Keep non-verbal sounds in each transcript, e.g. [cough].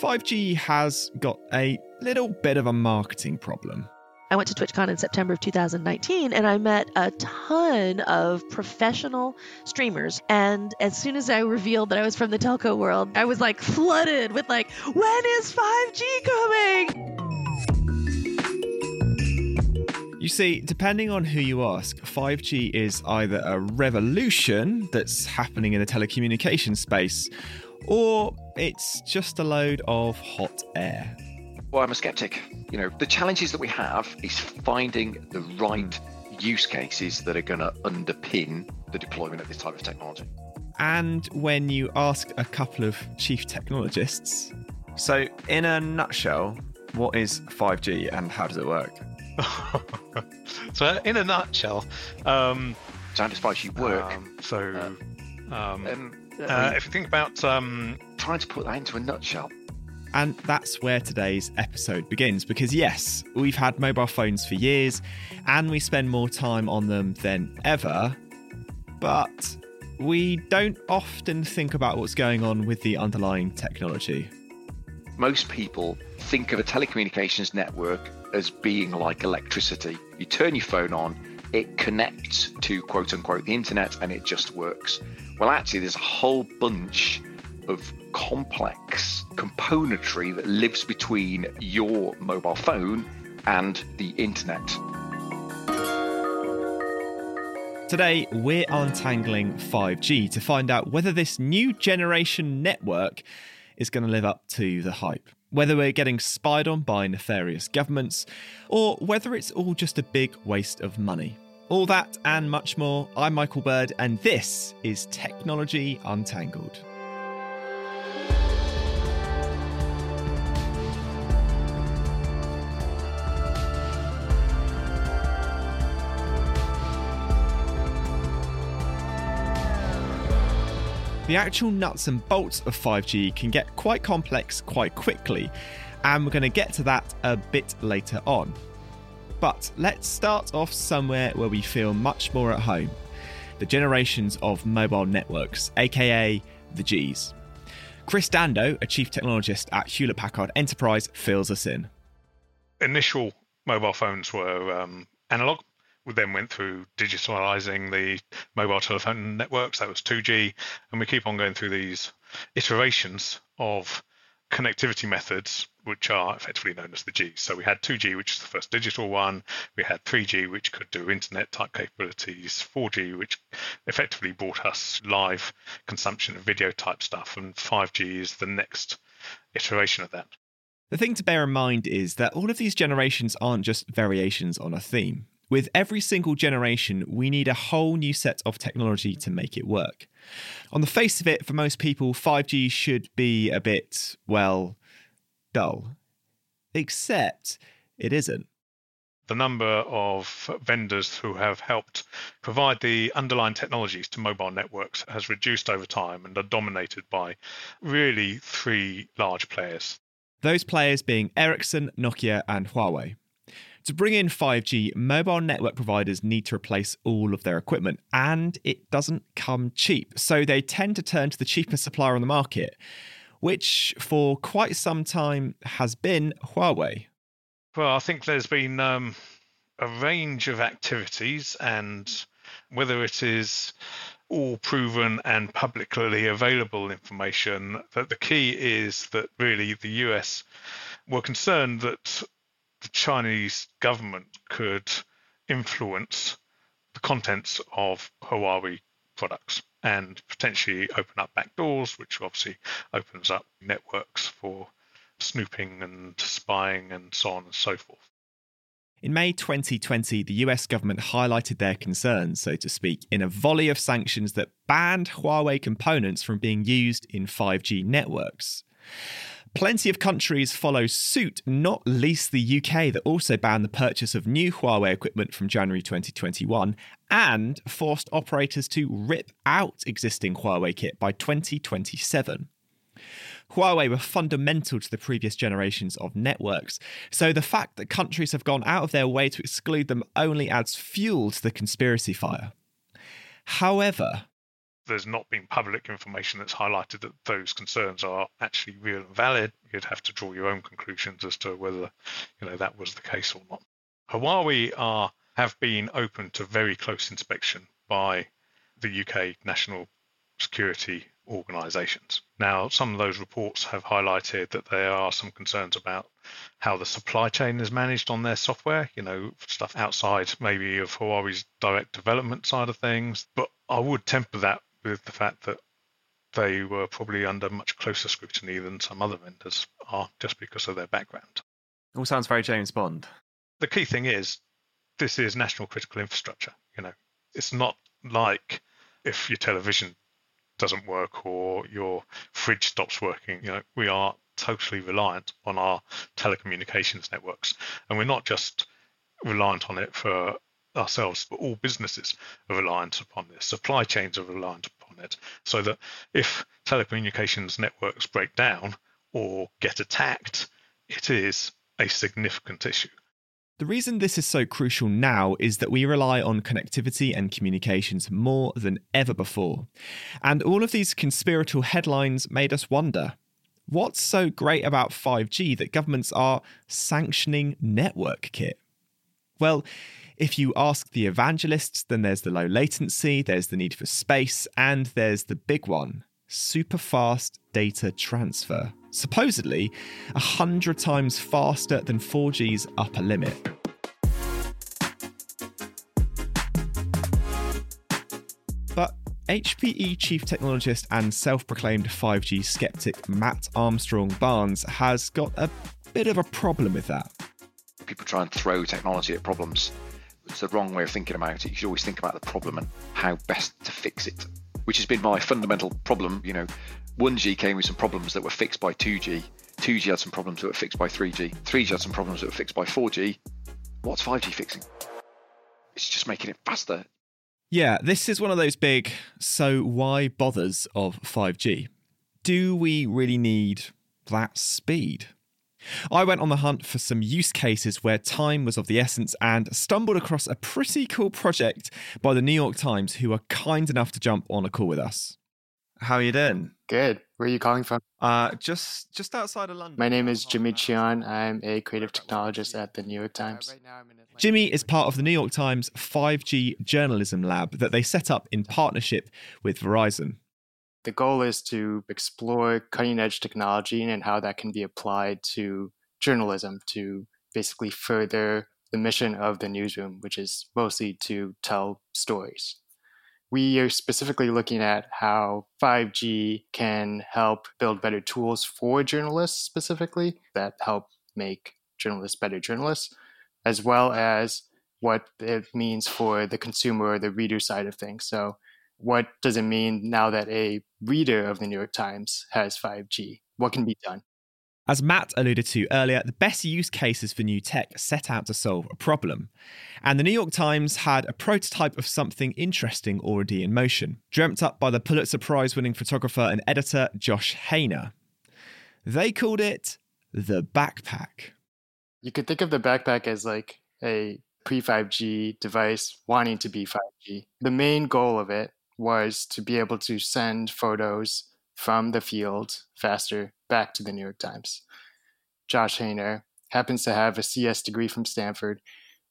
5G has got a little bit of a marketing problem. I went to TwitchCon in September of 2019 and I met a ton of professional streamers. And as soon as I revealed that I was from the telco world, I was like flooded with like, when is 5G coming? You see, depending on who you ask, 5G is either a revolution that's happening in the telecommunications space, or it's just a load of hot air. Well, I'm a skeptic. You know, the challenges that we have is finding the right use cases that are going to underpin the deployment of this type of technology. And when you ask a couple of chief technologists, So, in a nutshell, what is 5G and how does it work? [laughs] so, in a nutshell, um, Sound as 5G work. um, so um, um, uh, if you think about um, trying to put that into a nutshell. And that's where today's episode begins because, yes, we've had mobile phones for years and we spend more time on them than ever, but we don't often think about what's going on with the underlying technology. Most people think of a telecommunications network as being like electricity. You turn your phone on, it connects to quote unquote the internet, and it just works. Well, actually, there's a whole bunch of complex componentry that lives between your mobile phone and the internet. Today, we're untangling 5G to find out whether this new generation network is going to live up to the hype, whether we're getting spied on by nefarious governments, or whether it's all just a big waste of money. All that and much more. I'm Michael Bird, and this is Technology Untangled. The actual nuts and bolts of 5G can get quite complex quite quickly, and we're going to get to that a bit later on. But let's start off somewhere where we feel much more at home the generations of mobile networks, aka the Gs. Chris Dando, a chief technologist at Hewlett Packard Enterprise, fills us in. initial mobile phones were um, analog. We then went through digitalizing the mobile telephone networks. That was 2G, and we keep on going through these iterations of connectivity methods, which are effectively known as the Gs. So we had 2G, which is the first digital one. We had 3G, which could do internet type capabilities. 4G, which effectively brought us live consumption of video type stuff, and 5G is the next iteration of that. The thing to bear in mind is that all of these generations aren't just variations on a theme. With every single generation, we need a whole new set of technology to make it work. On the face of it, for most people, 5G should be a bit, well, dull. Except it isn't. the number of vendors who have helped provide the underlying technologies to mobile networks has reduced over time and are dominated by really three large players. Those players being Ericsson, Nokia, and Huawei. To bring in 5G, mobile network providers need to replace all of their equipment, and it doesn't come cheap. So they tend to turn to the cheapest supplier on the market, which for quite some time has been Huawei. Well, I think there's been um, a range of activities, and whether it is all proven and publicly available information, that the key is that really the US were concerned that the Chinese government could influence the contents of Huawei products and potentially open up backdoors, which obviously opens up networks for snooping and spying and so on and so forth. In May 2020, the US government highlighted their concerns, so to speak, in a volley of sanctions that banned Huawei components from being used in 5G networks. Plenty of countries follow suit, not least the UK, that also banned the purchase of new Huawei equipment from January 2021 and forced operators to rip out existing Huawei kit by 2027. Huawei were fundamental to the previous generations of networks, so the fact that countries have gone out of their way to exclude them only adds fuel to the conspiracy fire. However, there's not been public information that's highlighted that those concerns are actually real and valid. You'd have to draw your own conclusions as to whether you know that was the case or not. Huawei are have been open to very close inspection by the UK National Security organisations. Now, some of those reports have highlighted that there are some concerns about how the supply chain is managed on their software, you know, stuff outside maybe of Huawei's direct development side of things. But I would temper that with the fact that they were probably under much closer scrutiny than some other vendors are just because of their background. All sounds very James Bond. The key thing is this is national critical infrastructure. You know, it's not like if your television doesn't work or your fridge stops working. You know, we are totally reliant on our telecommunications networks, and we're not just reliant on it for ourselves, but all businesses are reliant upon this. Supply chains are reliant so that if telecommunications networks break down or get attacked, it is a significant issue. The reason this is so crucial now is that we rely on connectivity and communications more than ever before. And all of these conspiratorial headlines made us wonder what's so great about 5G that governments are sanctioning network kit? Well, if you ask the evangelists, then there's the low latency, there's the need for space, and there's the big one super fast data transfer. Supposedly, 100 times faster than 4G's upper limit. But HPE chief technologist and self proclaimed 5G skeptic Matt Armstrong Barnes has got a bit of a problem with that. People try and throw technology at problems. It's the wrong way of thinking about it. You should always think about the problem and how best to fix it which has been my fundamental problem. You know, 1G came with some problems that were fixed by 2G. 2G had some problems that were fixed by 3G. 3G had some problems that were fixed by 4G. What's 5G fixing? It's just making it faster. Yeah, this is one of those big so why bothers of 5G. Do we really need that speed? I went on the hunt for some use cases where time was of the essence and stumbled across a pretty cool project by the New York Times who were kind enough to jump on a call with us. How are you doing? Good. Where are you calling from? Uh, just just outside of London. My name is Jimmy Chion. I'm a creative technologist at the New York Times. Jimmy is part of the New York Times 5G journalism lab that they set up in partnership with Verizon. The goal is to explore cutting edge technology and how that can be applied to journalism to basically further the mission of the newsroom, which is mostly to tell stories. We are specifically looking at how 5G can help build better tools for journalists specifically that help make journalists better journalists, as well as what it means for the consumer or the reader side of things. So, what does it mean now that a reader of the New York Times has 5G? What can be done? As Matt alluded to earlier, the best use cases for new tech set out to solve a problem. And the New York Times had a prototype of something interesting already in motion, dreamt up by the Pulitzer Prize winning photographer and editor Josh Haner. They called it the backpack. You could think of the backpack as like a pre 5G device wanting to be 5G. The main goal of it was to be able to send photos from the field faster back to the New York Times. Josh Haner happens to have a CS degree from Stanford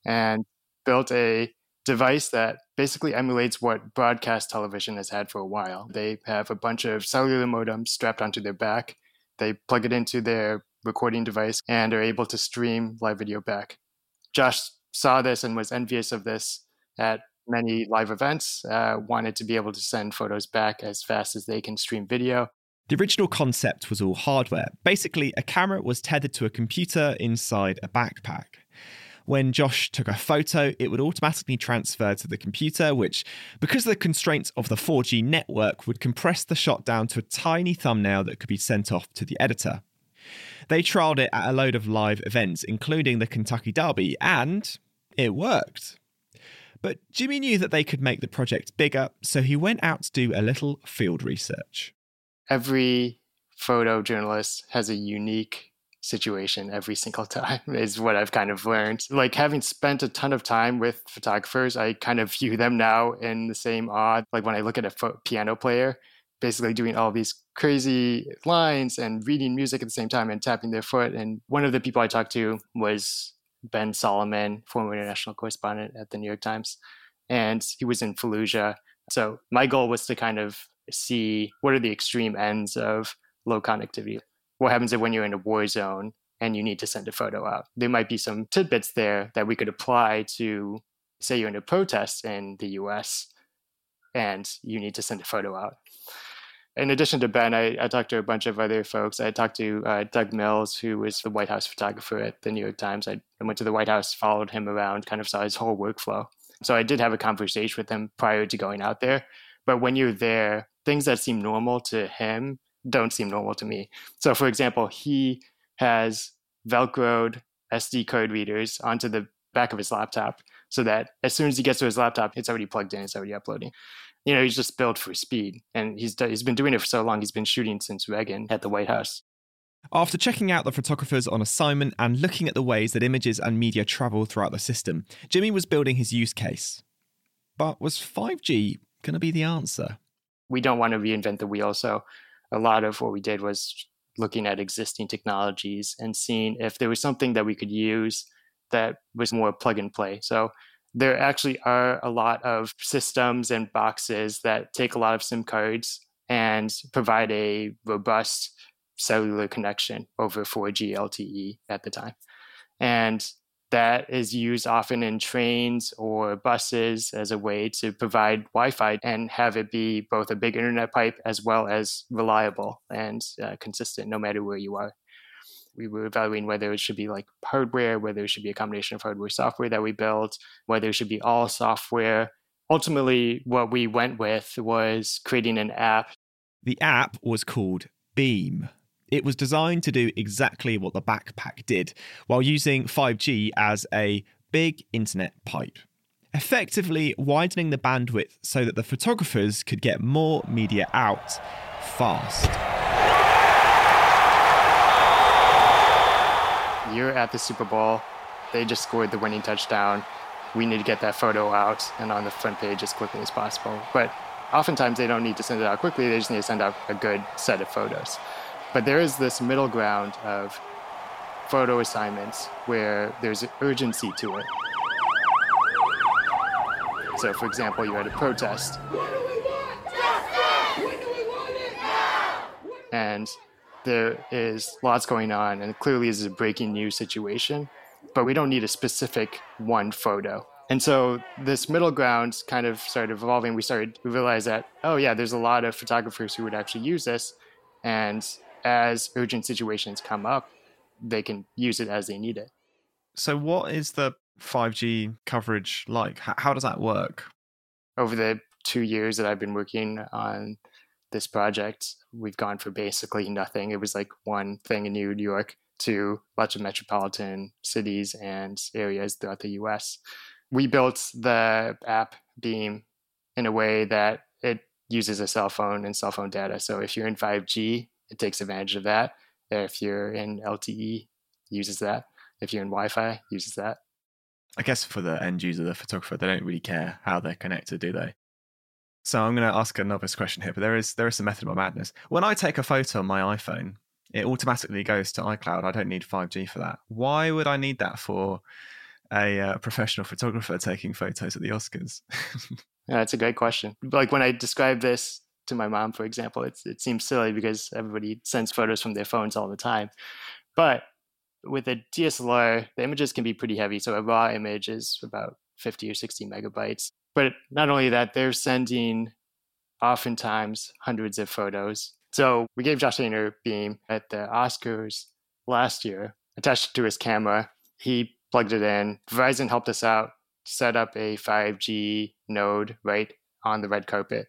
and built a device that basically emulates what broadcast television has had for a while. They have a bunch of cellular modems strapped onto their back. They plug it into their recording device and are able to stream live video back. Josh saw this and was envious of this at many live events, uh, wanted to be able to send photos back as fast as they can stream video. The original concept was all hardware. Basically, a camera was tethered to a computer inside a backpack. When Josh took a photo, it would automatically transfer to the computer, which, because of the constraints of the 4G network, would compress the shot down to a tiny thumbnail that could be sent off to the editor. They trialled it at a load of live events, including the Kentucky Derby, and it worked. But Jimmy knew that they could make the project bigger, so he went out to do a little field research. Every photojournalist has a unique situation every single [laughs] time is what I've kind of learned. Like having spent a ton of time with photographers, I kind of view them now in the same odd. Like when I look at a fo- piano player, basically doing all these crazy lines and reading music at the same time and tapping their foot. And one of the people I talked to was Ben Solomon, former international correspondent at the New York Times. And he was in Fallujah. So my goal was to kind of see what are the extreme ends of low connectivity. What happens if when you're in a war zone and you need to send a photo out? There might be some tidbits there that we could apply to, say, you're in a protest in the US and you need to send a photo out. In addition to Ben, I, I talked to a bunch of other folks. I talked to uh, Doug Mills, who was the White House photographer at the New York Times. I, went to the White House, followed him around, kind of saw his whole workflow. So I did have a conversation with him prior to going out there. But when you're there, things that seem normal to him don't seem normal to me. So, for example, he has Velcroed SD card readers onto the back of his laptop so that as soon as he gets to his laptop, it's already plugged in, it's already uploading. You know, he's just built for speed. And he's, he's been doing it for so long. He's been shooting since Reagan at the White House. After checking out the photographers on assignment and looking at the ways that images and media travel throughout the system, Jimmy was building his use case. But was 5G going to be the answer? We don't want to reinvent the wheel. So a lot of what we did was looking at existing technologies and seeing if there was something that we could use that was more plug and play. So there actually are a lot of systems and boxes that take a lot of SIM cards and provide a robust cellular connection over 4G LTE at the time. And that is used often in trains or buses as a way to provide Wi Fi and have it be both a big internet pipe as well as reliable and uh, consistent no matter where you are. We were evaluating whether it should be like hardware, whether it should be a combination of hardware software that we built, whether it should be all software. Ultimately, what we went with was creating an app. The app was called Beam. It was designed to do exactly what the backpack did, while using 5G as a big internet pipe, effectively widening the bandwidth so that the photographers could get more media out fast. You're at the Super Bowl, they just scored the winning touchdown. We need to get that photo out and on the front page as quickly as possible. But oftentimes they don't need to send it out quickly, they just need to send out a good set of photos. But there is this middle ground of photo assignments where there's urgency to it. So, for example, you're at a protest. And there is lots going on, and clearly this is a breaking news situation, but we don't need a specific one photo. And so this middle ground kind of started evolving. We started to realize that, oh, yeah, there's a lot of photographers who would actually use this. And as urgent situations come up, they can use it as they need it. So, what is the 5G coverage like? How does that work? Over the two years that I've been working on this project, we've gone for basically nothing. It was like one thing in New York to lots of metropolitan cities and areas throughout the US. We built the app Beam in a way that it uses a cell phone and cell phone data. So if you're in 5G, it takes advantage of that. If you're in LTE, uses that. If you're in Wi-Fi, uses that. I guess for the end user, the photographer, they don't really care how they're connected, do they? So I'm going to ask a novice question here, but there is there is some method of madness. When I take a photo on my iPhone, it automatically goes to iCloud. I don't need 5G for that. Why would I need that for a uh, professional photographer taking photos at the Oscars? [laughs] yeah, that's a great question. Like when I describe this to my mom, for example, it's, it seems silly because everybody sends photos from their phones all the time. But with a DSLR, the images can be pretty heavy. So a raw image is about 50 or 60 megabytes. But not only that, they're sending oftentimes hundreds of photos. So we gave Josh Taylor Beam at the Oscars last year, attached to his camera. He plugged it in. Verizon helped us out, set up a 5G node right on the red carpet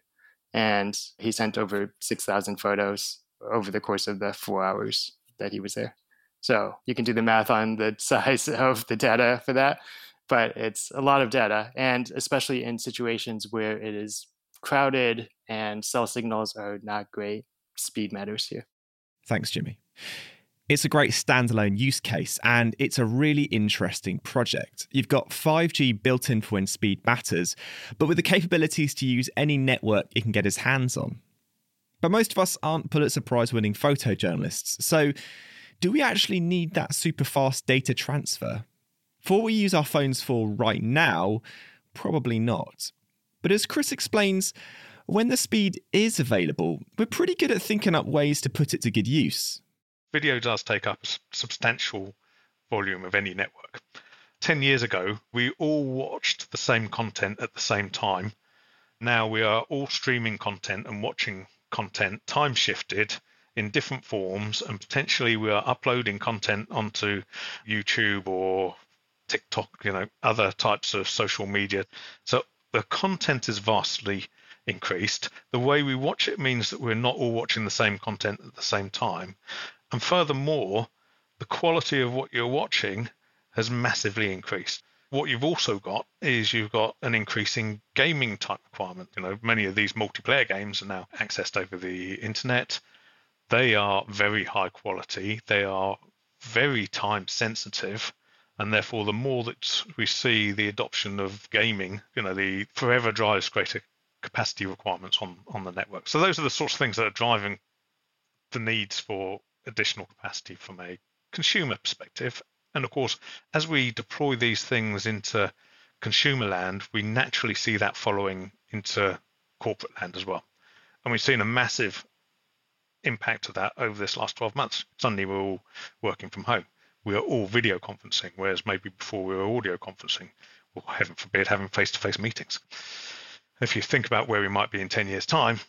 and he sent over 6,000 photos over the course of the four hours that he was there. So you can do the math on the [laughs] size of the data for that, but it's a lot of data, and especially in situations where it is crowded and cell signals are not great, speed matters here. Thanks, Jimmy. It's a great standalone use case and it's a really interesting project. You've got 5G built in for when speed matters, but with the capabilities to use any network it can get its hands on. But most of us aren't Pulitzer Prize winning photojournalists, so do we actually need that super fast data transfer? For what we use our phones for right now, probably not. But as Chris explains, when the speed is available, we're pretty good at thinking up ways to put it to good use. Video does take up a substantial volume of any network. 10 years ago, we all watched the same content at the same time. Now we are all streaming content and watching content time shifted in different forms, and potentially we are uploading content onto YouTube or TikTok, you know, other types of social media. So the content is vastly increased. The way we watch it means that we're not all watching the same content at the same time. And furthermore, the quality of what you're watching has massively increased. What you've also got is you've got an increasing gaming type requirement. You know, many of these multiplayer games are now accessed over the internet. They are very high quality. They are very time sensitive. And therefore, the more that we see the adoption of gaming, you know, the forever drives greater capacity requirements on, on the network. So those are the sorts of things that are driving the needs for additional capacity from a consumer perspective. And of course, as we deploy these things into consumer land, we naturally see that following into corporate land as well. And we've seen a massive impact of that over this last 12 months. Suddenly we're all working from home. We are all video conferencing, whereas maybe before we were audio conferencing, or heaven forbid, having face to face meetings. If you think about where we might be in 10 years' time,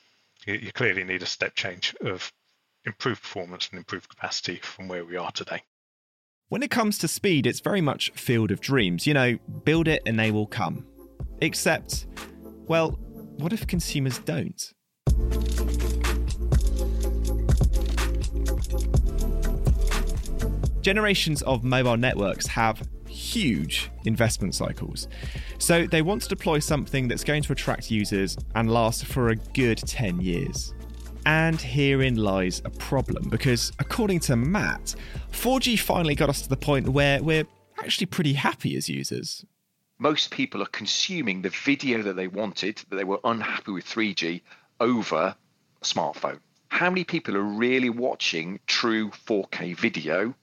you, you clearly need a step change of improved performance and improved capacity from where we are today. When it comes to speed, it's very much field of dreams. You know, build it and they will come. Except, well, what if consumers don't? Generations of mobile networks have huge investment cycles. So they want to deploy something that's going to attract users and last for a good 10 years. And herein lies a problem because, according to Matt, 4G finally got us to the point where we're actually pretty happy as users. Most people are consuming the video that they wanted, that they were unhappy with 3G, over a smartphone. How many people are really watching true 4K video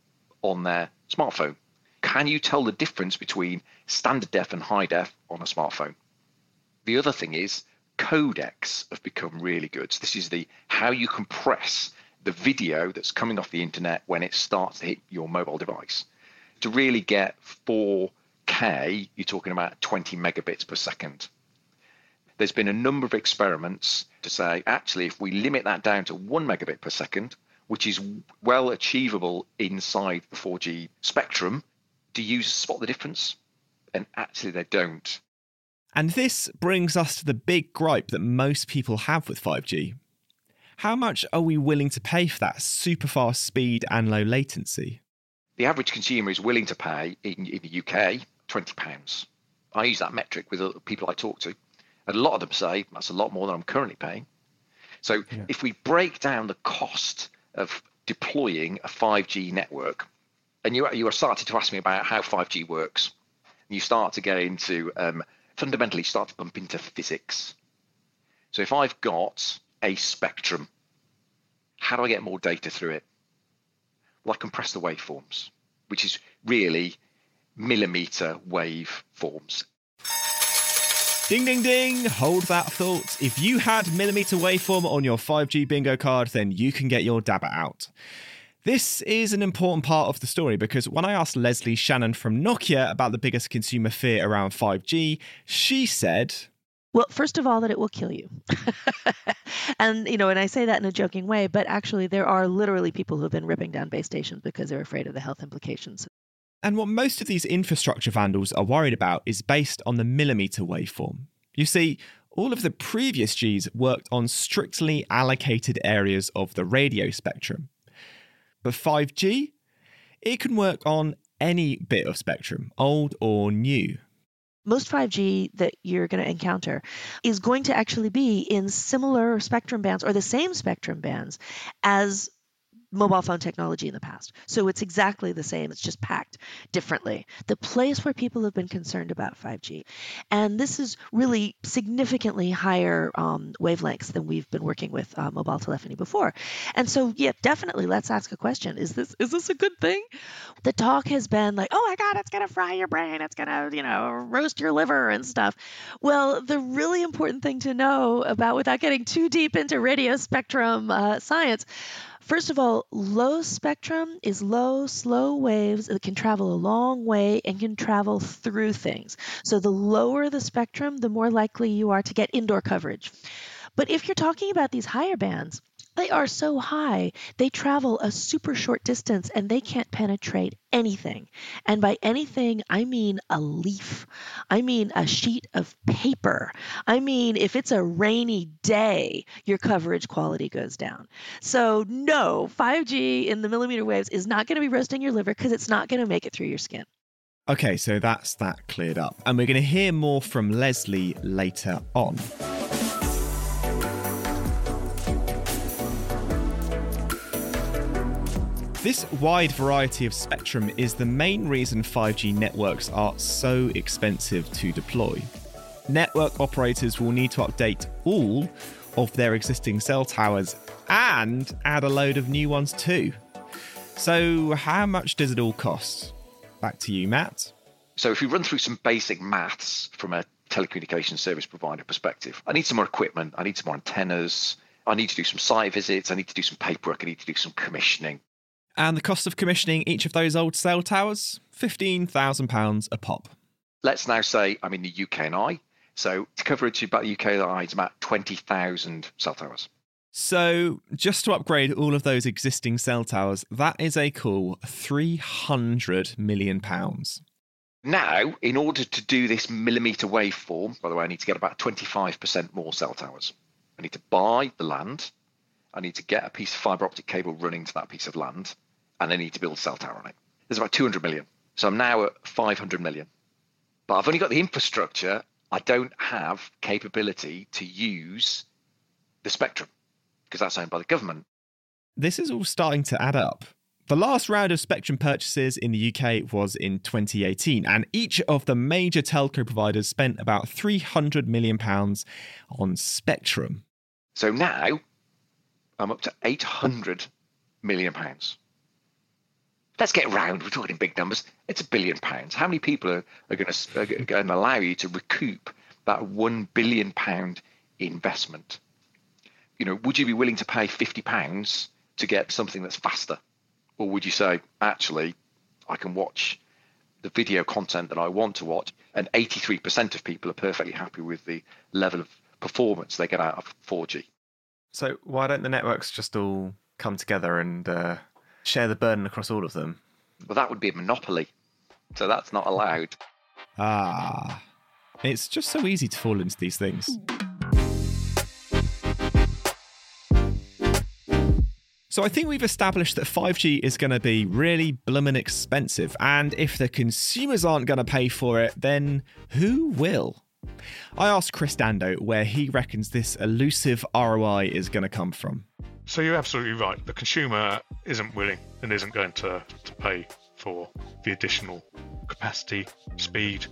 on their smartphone? Can you tell the difference between standard def and high def on a smartphone? The other thing is codecs have become really good. So this is the how you compress the video that's coming off the internet when it starts to hit your mobile device. To really get 4K, you're talking about 20 megabits per second. There's been a number of experiments to say actually if we limit that down to 1 megabit per second, which is well achievable inside the 4G spectrum, do users spot the difference? And actually they don't. And this brings us to the big gripe that most people have with 5G. How much are we willing to pay for that super fast speed and low latency? The average consumer is willing to pay in, in the UK £20. I use that metric with people I talk to. And a lot of them say that's a lot more than I'm currently paying. So yeah. if we break down the cost of deploying a 5G network, and you, you are starting to ask me about how 5G works, And you start to get into um, fundamentally start to bump into physics. So if I've got a spectrum, how do I get more data through it? Well, I compress the waveforms, which is really millimeter wave forms. Ding, ding, ding. Hold that thought. If you had millimeter waveform on your 5G bingo card, then you can get your dabber out. This is an important part of the story because when I asked Leslie Shannon from Nokia about the biggest consumer fear around 5G, she said, well, first of all, that it will kill you. [laughs] and, you know, and I say that in a joking way, but actually, there are literally people who have been ripping down base stations because they're afraid of the health implications. And what most of these infrastructure vandals are worried about is based on the millimeter waveform. You see, all of the previous Gs worked on strictly allocated areas of the radio spectrum. But 5G, it can work on any bit of spectrum, old or new. Most 5G that you're going to encounter is going to actually be in similar spectrum bands or the same spectrum bands as mobile phone technology in the past. So it's exactly the same, it's just packed differently. The place where people have been concerned about 5G, and this is really significantly higher um, wavelengths than we've been working with uh, mobile telephony before. And so, yeah, definitely let's ask a question. Is this is this a good thing? The talk has been like, oh my God, it's going to fry your brain. It's going to, you know, roast your liver and stuff. Well, the really important thing to know about, without getting too deep into radio spectrum uh, science, First of all, low spectrum is low, slow waves that can travel a long way and can travel through things. So the lower the spectrum, the more likely you are to get indoor coverage. But if you're talking about these higher bands, they are so high, they travel a super short distance and they can't penetrate anything. And by anything, I mean a leaf. I mean a sheet of paper. I mean, if it's a rainy day, your coverage quality goes down. So, no, 5G in the millimeter waves is not going to be roasting your liver because it's not going to make it through your skin. Okay, so that's that cleared up. And we're going to hear more from Leslie later on. This wide variety of spectrum is the main reason 5G networks are so expensive to deploy. Network operators will need to update all of their existing cell towers and add a load of new ones too. So, how much does it all cost? Back to you, Matt. So, if we run through some basic maths from a telecommunications service provider perspective, I need some more equipment, I need some more antennas, I need to do some site visits, I need to do some paperwork, I need to do some commissioning. And the cost of commissioning each of those old cell towers? £15,000 a pop. Let's now say I'm in the UK and I. So to coverage about the UK and I, it's about 20,000 cell towers. So, just to upgrade all of those existing cell towers, that is a cool 300 million pounds. Now, in order to do this millimeter waveform, by the way, I need to get about 25% more cell towers. I need to buy the land. I need to get a piece of fiber optic cable running to that piece of land and I need to build a cell tower on it. There's about 200 million. So I'm now at 500 million. But I've only got the infrastructure. I don't have capability to use the spectrum because that's owned by the government. This is all starting to add up. The last round of spectrum purchases in the UK was in 2018, and each of the major telco providers spent about £300 million on spectrum. So now I'm up to 800 million pounds let's get round. We're talking big numbers. It's a billion pounds. How many people are, are going to allow you to recoup that one billion pound investment? You know, would you be willing to pay fifty pounds to get something that's faster, or would you say, actually, I can watch the video content that I want to watch, and 83% of people are perfectly happy with the level of performance they get out of 4G. So why don't the networks just all come together and uh, share the burden across all of them. Well, that would be a monopoly. So that's not allowed. Ah. It's just so easy to fall into these things. So I think we've established that 5G is going to be really bloomin' expensive, and if the consumers aren't going to pay for it, then who will? I asked Chris Dando where he reckons this elusive ROI is going to come from. So you're absolutely right. The consumer isn't willing and isn't going to, to pay for the additional capacity, speed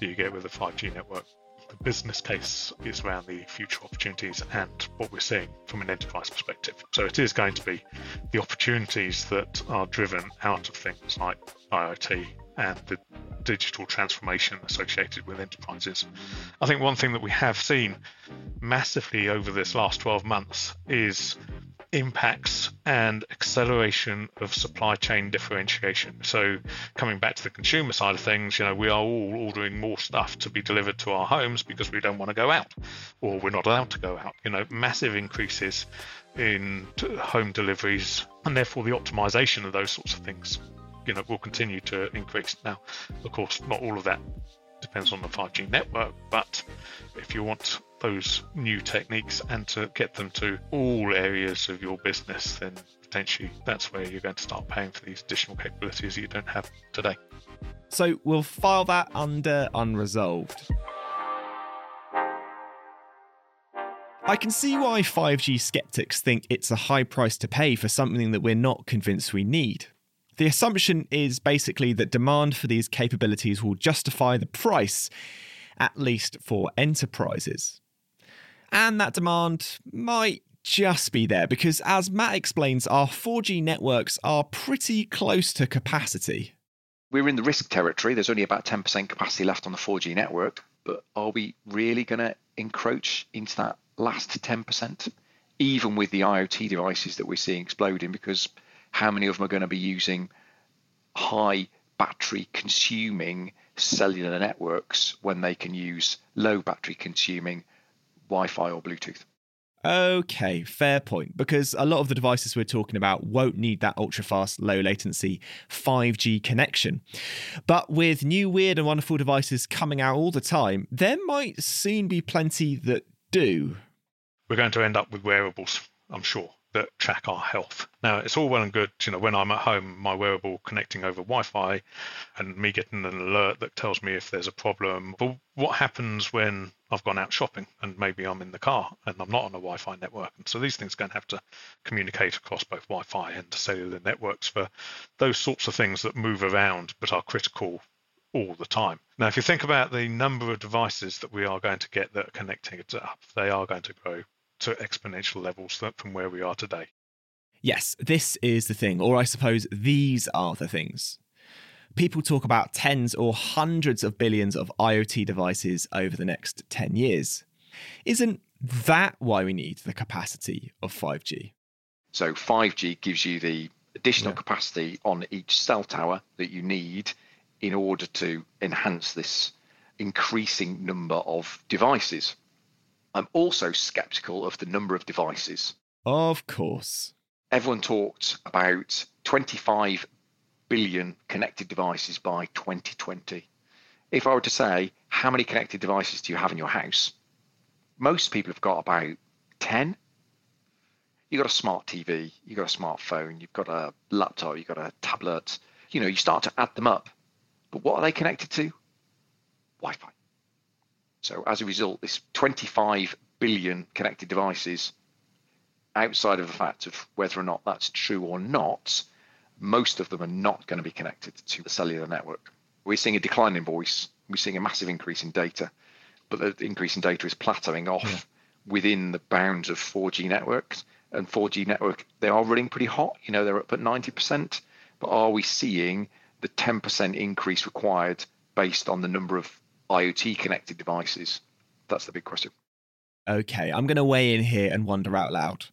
that you get with a 5G network. The business case is around the future opportunities and what we're seeing from an enterprise perspective. So it is going to be the opportunities that are driven out of things like IoT and the digital transformation associated with enterprises. I think one thing that we have seen massively over this last 12 months is impacts and acceleration of supply chain differentiation. So, coming back to the consumer side of things, you know, we are all ordering more stuff to be delivered to our homes because we don't want to go out or we're not allowed to go out. You know, massive increases in home deliveries and therefore the optimization of those sorts of things you know will continue to increase. Now, of course, not all of that depends on the 5G network, but if you want those new techniques and to get them to all areas of your business, then potentially that's where you're going to start paying for these additional capabilities that you don't have today. So we'll file that under unresolved. I can see why 5G skeptics think it's a high price to pay for something that we're not convinced we need. The assumption is basically that demand for these capabilities will justify the price, at least for enterprises. And that demand might just be there because, as Matt explains, our 4G networks are pretty close to capacity. We're in the risk territory. There's only about 10% capacity left on the 4G network, but are we really going to encroach into that last 10%? Even with the IoT devices that we're seeing exploding, because how many of them are going to be using high battery consuming cellular networks when they can use low battery consuming Wi Fi or Bluetooth? Okay, fair point. Because a lot of the devices we're talking about won't need that ultra fast, low latency 5G connection. But with new weird and wonderful devices coming out all the time, there might soon be plenty that do. We're going to end up with wearables, I'm sure that track our health. Now, it's all well and good, you know, when I'm at home, my wearable connecting over Wi-Fi, and me getting an alert that tells me if there's a problem. But what happens when I've gone out shopping and maybe I'm in the car and I'm not on a Wi-Fi network? And so these things are going to have to communicate across both Wi-Fi and cellular networks for those sorts of things that move around but are critical all the time. Now, if you think about the number of devices that we are going to get that are connecting it up, they are going to grow to exponential levels from where we are today. Yes, this is the thing, or I suppose these are the things. People talk about tens or hundreds of billions of IoT devices over the next 10 years. Isn't that why we need the capacity of 5G? So, 5G gives you the additional yeah. capacity on each cell tower that you need in order to enhance this increasing number of devices. I'm also skeptical of the number of devices. Of course. Everyone talked about 25 billion connected devices by 2020. If I were to say, how many connected devices do you have in your house? Most people have got about 10. You've got a smart TV, you've got a smartphone, you've got a laptop, you've got a tablet. You know, you start to add them up. But what are they connected to? Wi Fi. So as a result, this 25 billion connected devices, outside of the fact of whether or not that's true or not, most of them are not going to be connected to the cellular network. We're seeing a decline in voice. We're seeing a massive increase in data, but the increase in data is plateauing off yeah. within the bounds of 4G networks. And 4G network, they are running pretty hot. You know, they're up at 90%. But are we seeing the 10% increase required based on the number of IoT connected devices? That's the big question. Okay, I'm going to weigh in here and wonder out loud.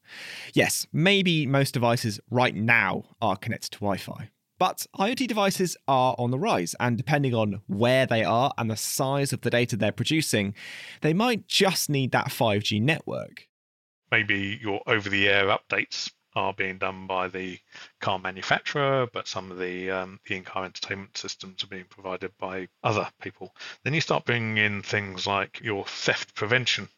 Yes, maybe most devices right now are connected to Wi Fi, but IoT devices are on the rise, and depending on where they are and the size of the data they're producing, they might just need that 5G network. Maybe your over the air updates are being done by the car manufacturer, but some of the um, the in-car entertainment systems are being provided by other people. Then you start bringing in things like your theft prevention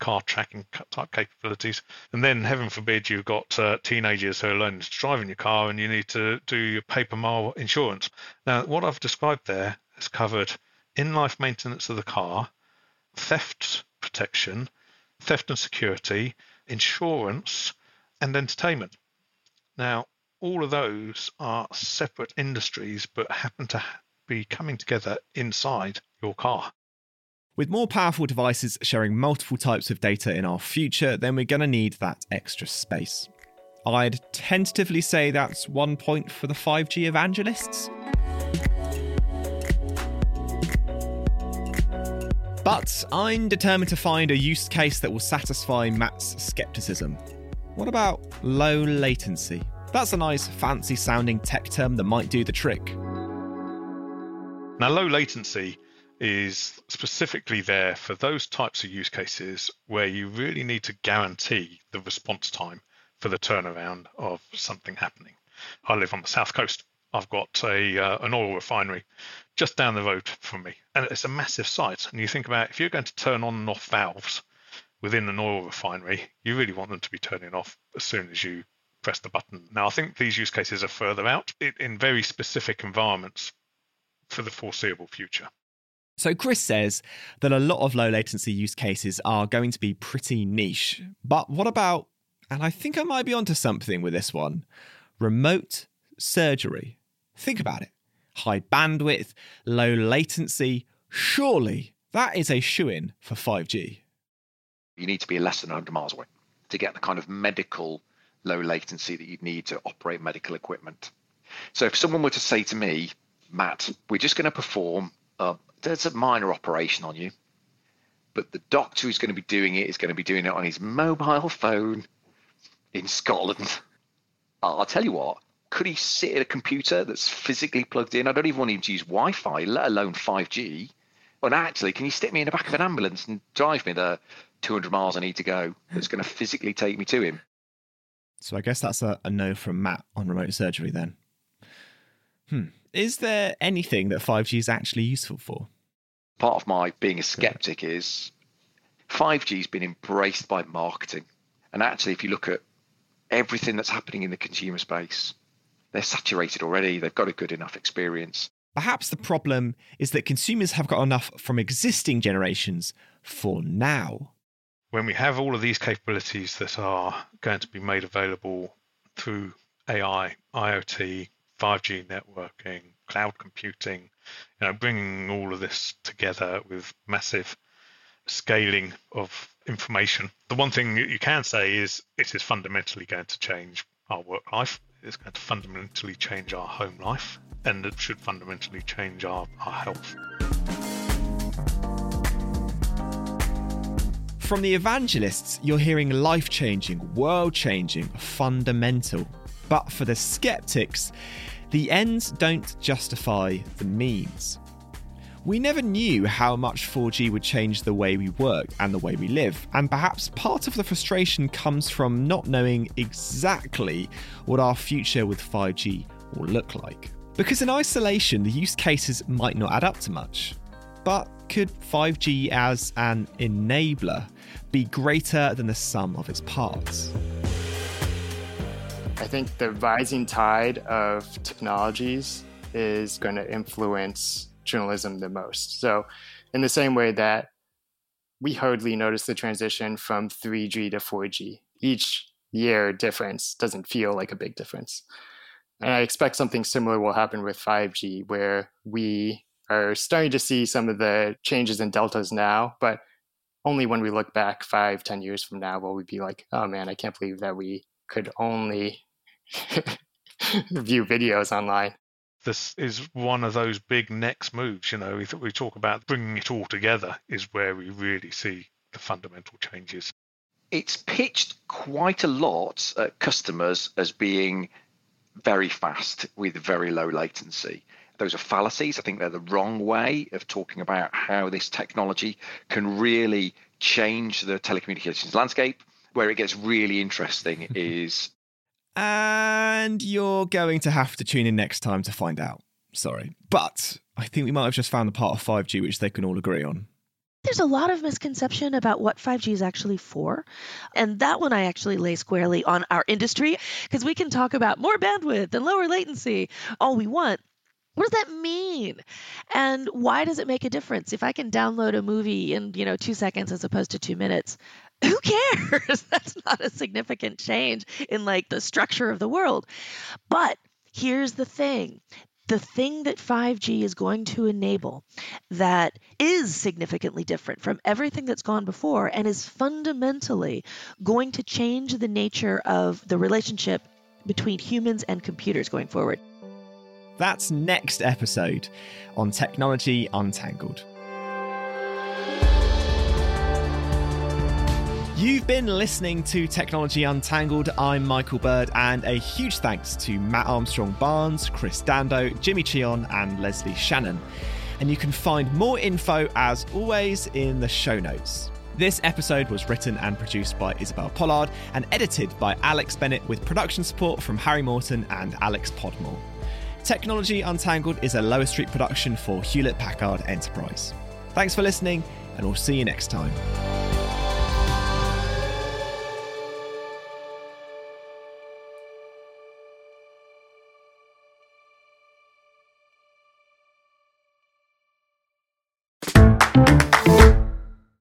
car tracking type capabilities. And then, heaven forbid, you've got uh, teenagers who are learning to drive in your car and you need to do your paper mile insurance. Now, what I've described there has covered in life maintenance of the car, theft protection, theft and security, insurance, and entertainment. Now, all of those are separate industries but happen to be coming together inside your car. With more powerful devices sharing multiple types of data in our future, then we're going to need that extra space. I'd tentatively say that's one point for the 5G evangelists. But I'm determined to find a use case that will satisfy Matt's skepticism. What about low latency? That's a nice, fancy sounding tech term that might do the trick. Now, low latency is specifically there for those types of use cases where you really need to guarantee the response time for the turnaround of something happening. I live on the south coast. I've got a uh, an oil refinery just down the road from me, and it's a massive site. And you think about if you're going to turn on and off valves within an oil refinery, you really want them to be turning off as soon as you press the button. Now, I think these use cases are further out in very specific environments for the foreseeable future. So, Chris says that a lot of low latency use cases are going to be pretty niche. But what about, and I think I might be onto something with this one remote surgery? Think about it high bandwidth, low latency. Surely that is a shoe in for 5G. You need to be less than 100 miles away to get the kind of medical low latency that you'd need to operate medical equipment. So if someone were to say to me, Matt, we're just going to perform a, there's a minor operation on you, but the doctor who's going to be doing it is going to be doing it on his mobile phone in Scotland. I'll tell you what, could he sit at a computer that's physically plugged in? I don't even want him to use Wi Fi, let alone 5G. And actually, can you stick me in the back of an ambulance and drive me the 200 miles I need to go that's going to physically take me to him? So I guess that's a, a no from Matt on remote surgery then. Hmm. Is there anything that 5G is actually useful for? Part of my being a skeptic is 5G's been embraced by marketing. And actually, if you look at everything that's happening in the consumer space, they're saturated already. They've got a good enough experience. Perhaps the problem is that consumers have got enough from existing generations for now. When we have all of these capabilities that are going to be made available through AI, IoT, 5G networking, cloud computing, you know, bringing all of this together with massive scaling of information. The one thing you can say is it is fundamentally going to change our work life. It's going to fundamentally change our home life and it should fundamentally change our, our health. From the evangelists, you're hearing life changing, world changing, fundamental. But for the skeptics, the ends don't justify the means. We never knew how much 4G would change the way we work and the way we live, and perhaps part of the frustration comes from not knowing exactly what our future with 5G will look like. Because in isolation, the use cases might not add up to much. But could 5G as an enabler be greater than the sum of its parts? I think the rising tide of technologies is going to influence journalism the most. So, in the same way that we hardly notice the transition from 3G to 4G, each year difference doesn't feel like a big difference. And I expect something similar will happen with 5G, where we are starting to see some of the changes in deltas now, but only when we look back five, ten years from now will we be like, oh man, I can't believe that we could only [laughs] view videos online this is one of those big next moves. You know, we, we talk about bringing it all together is where we really see the fundamental changes. It's pitched quite a lot at customers as being very fast with very low latency. Those are fallacies. I think they're the wrong way of talking about how this technology can really change the telecommunications landscape. Where it gets really interesting [laughs] is and you're going to have to tune in next time to find out. Sorry. But I think we might have just found the part of 5G which they can all agree on. There's a lot of misconception about what 5G is actually for. And that one I actually lay squarely on our industry because we can talk about more bandwidth and lower latency all we want. What does that mean? And why does it make a difference? If I can download a movie in, you know, 2 seconds as opposed to 2 minutes, [laughs] who cares? [laughs] That's not a significant change in like the structure of the world. But here's the thing the thing that 5G is going to enable that is significantly different from everything that's gone before and is fundamentally going to change the nature of the relationship between humans and computers going forward. That's next episode on Technology Untangled. You've been listening to Technology Untangled. I'm Michael Bird, and a huge thanks to Matt Armstrong Barnes, Chris Dando, Jimmy Chion, and Leslie Shannon. And you can find more info, as always, in the show notes. This episode was written and produced by Isabel Pollard and edited by Alex Bennett with production support from Harry Morton and Alex Podmore. Technology Untangled is a Lower Street production for Hewlett Packard Enterprise. Thanks for listening, and we'll see you next time.